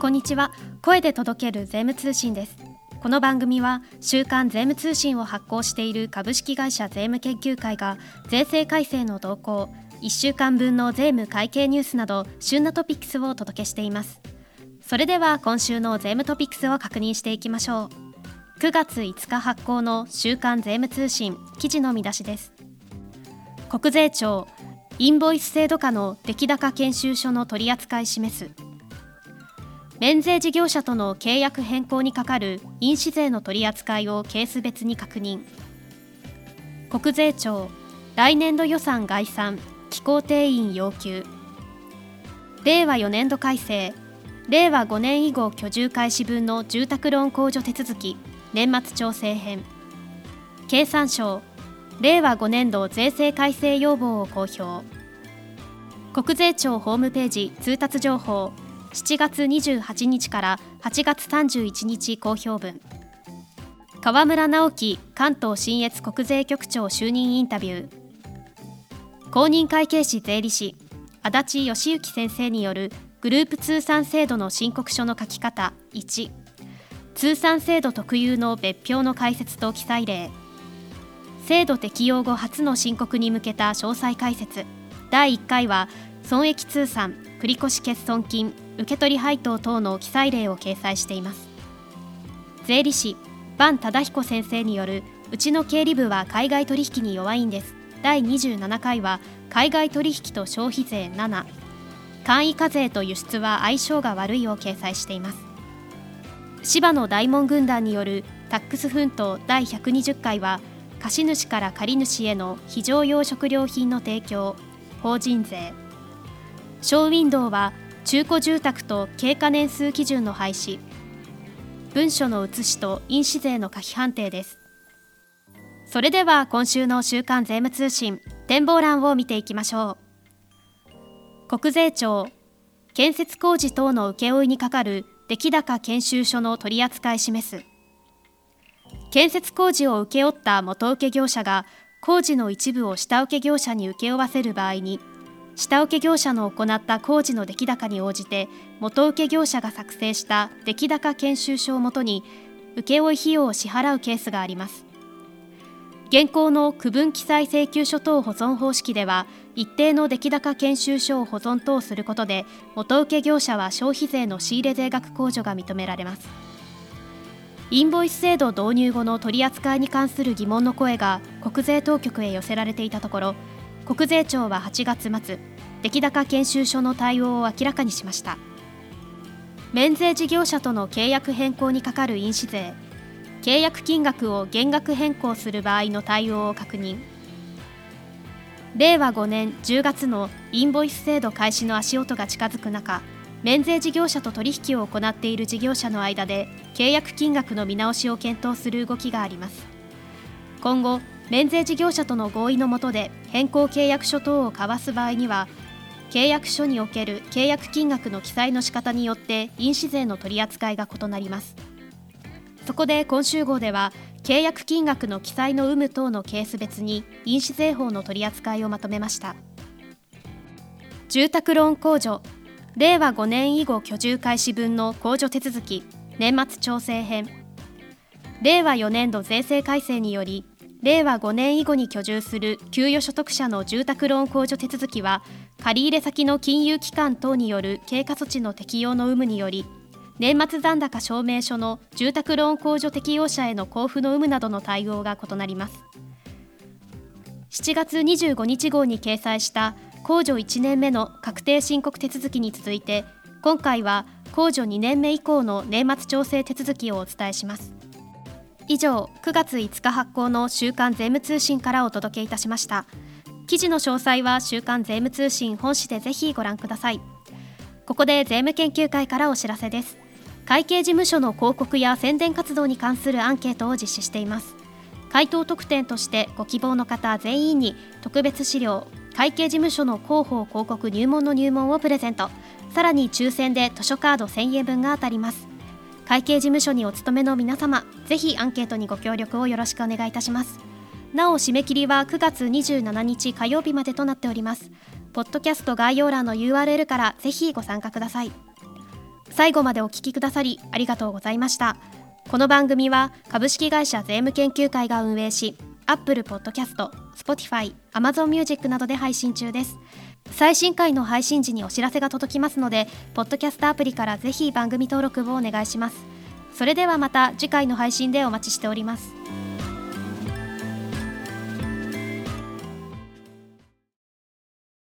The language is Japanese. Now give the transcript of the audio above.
こんにちは。声で届ける税務通信です。この番組は週刊税務通信を発行している株式会社税務研究会が税制改正の動向1週間分の税務会計ニュースなど旬なトピックスをお届けしています。それでは今週の税務トピックスを確認していきましょう。9月5日発行の週刊税務通信記事の見出しです。国税庁インボイス制度下の出来高研修書の取り扱い示す免税事業者との契約変更にかかる印紙税の取り扱いをケース別に確認。国税庁来年度予算概算機構定員要求。令和4年度改正令和5年以後居住開始分の住宅ローン控除手続き年末調整編。経産省令和5年度税制改正要望を公表。国税庁ホームページ通達情報。7月28日から8月31日公表分。河村直樹関東信越国税局長就任インタビュー。公認会計士税理士足立義行先生によるグループ通算制度の申告書の書き方1通算制度特有の別表の解説と記載例。制度適用後初の申告に向けた詳細解説。第1回は損益通算繰越欠損金受取配当等の記載例を掲載しています。税理士坂忠彦先生によるうちの経理部は海外取引に弱いんです。第27回は海外取引と消費税7簡易課税と輸出は相性が悪いを掲載しています。芝野大門軍団によるタックス奮闘第120回は貸主から借主への非常用食料品の提供法人税。ショーウィンドウは中古住宅と経過年数基準の廃止。文書の写しと印紙税の可否判定です。それでは今週の週刊税務通信展望欄を見ていきましょう。国税庁建設工事等の請負にかかる出来高研修書の取り扱い示す。建設工事を請け負った元請業者が工事の一部を下請業者に請け負わせる場合に下請け業者の行った工事の出来高に応じて元請け業者が作成した出来高研修書をもとに請負費用を支払うケースがあります。現行の区分記載請求書等保存方式では一定の出来高研修書を保存等することで元請け業者は消費税の仕入れ税額控除が認められます。インボイス制度導入後の取り扱いに関する疑問の声が国税当局へ寄せられていたところ国税庁は8月末出来高研修書の対応を明らかにしました。免税事業者との契約変更にかかる印紙税契約金額を減額変更する場合の対応を確認。令和5年10月のインボイス制度開始の足音が近づく中免税事業者と取引を行っている事業者の間で契約金額の見直しを検討する動きがあります。今後免税事業者との合意の下で変更契約書等を交わす場合には契約書における契約金額の記載の仕方によって印紙税の取り扱いが異なります。そこで今週号では契約金額の記載の有無等のケース別に印紙税法の取り扱いをまとめました。住宅ローン控除令和5年以後居住開始分の控除手続き年末調整編。令和4年度税制改正により令和5年以後に居住する給与所得者の住宅ローン控除手続きは借入先の金融機関等による経過措置の適用の有無により年末残高証明書の住宅ローン控除適用者への交付の有無などの対応が異なります。7月25日号に掲載した控除1年目の確定申告手続きに続いて今回は控除2年目以降の年末調整手続きをお伝えします。以上9月5日発行の週刊税務通信からお届けいたしました。記事の詳細は週刊税務通信本誌でぜひご覧ください。ここで税務研究会からお知らせです。会計事務所の広告や宣伝活動に関するアンケートを実施しています。回答特典としてご希望の方全員に特別資料会計事務所の広報広告入門の入門をプレゼント。さらに抽選で図書カード1000円分が当たります。会計事務所にお勤めの皆様ぜひアンケートにご協力をよろしくお願いいたします。なお締め切りは9月27日火曜日までとなっております。ポッドキャスト概要欄の URL からぜひご参加ください。最後までお聞きくださりありがとうございました。この番組は株式会社税務研究会が運営し Apple Podcast、Spotify、Amazon Music などで配信中です。最新回の配信時にお知らせが届きますのでポッドキャストアプリからぜひ番組登録をお願いします。それではまた次回の配信でお待ちしております。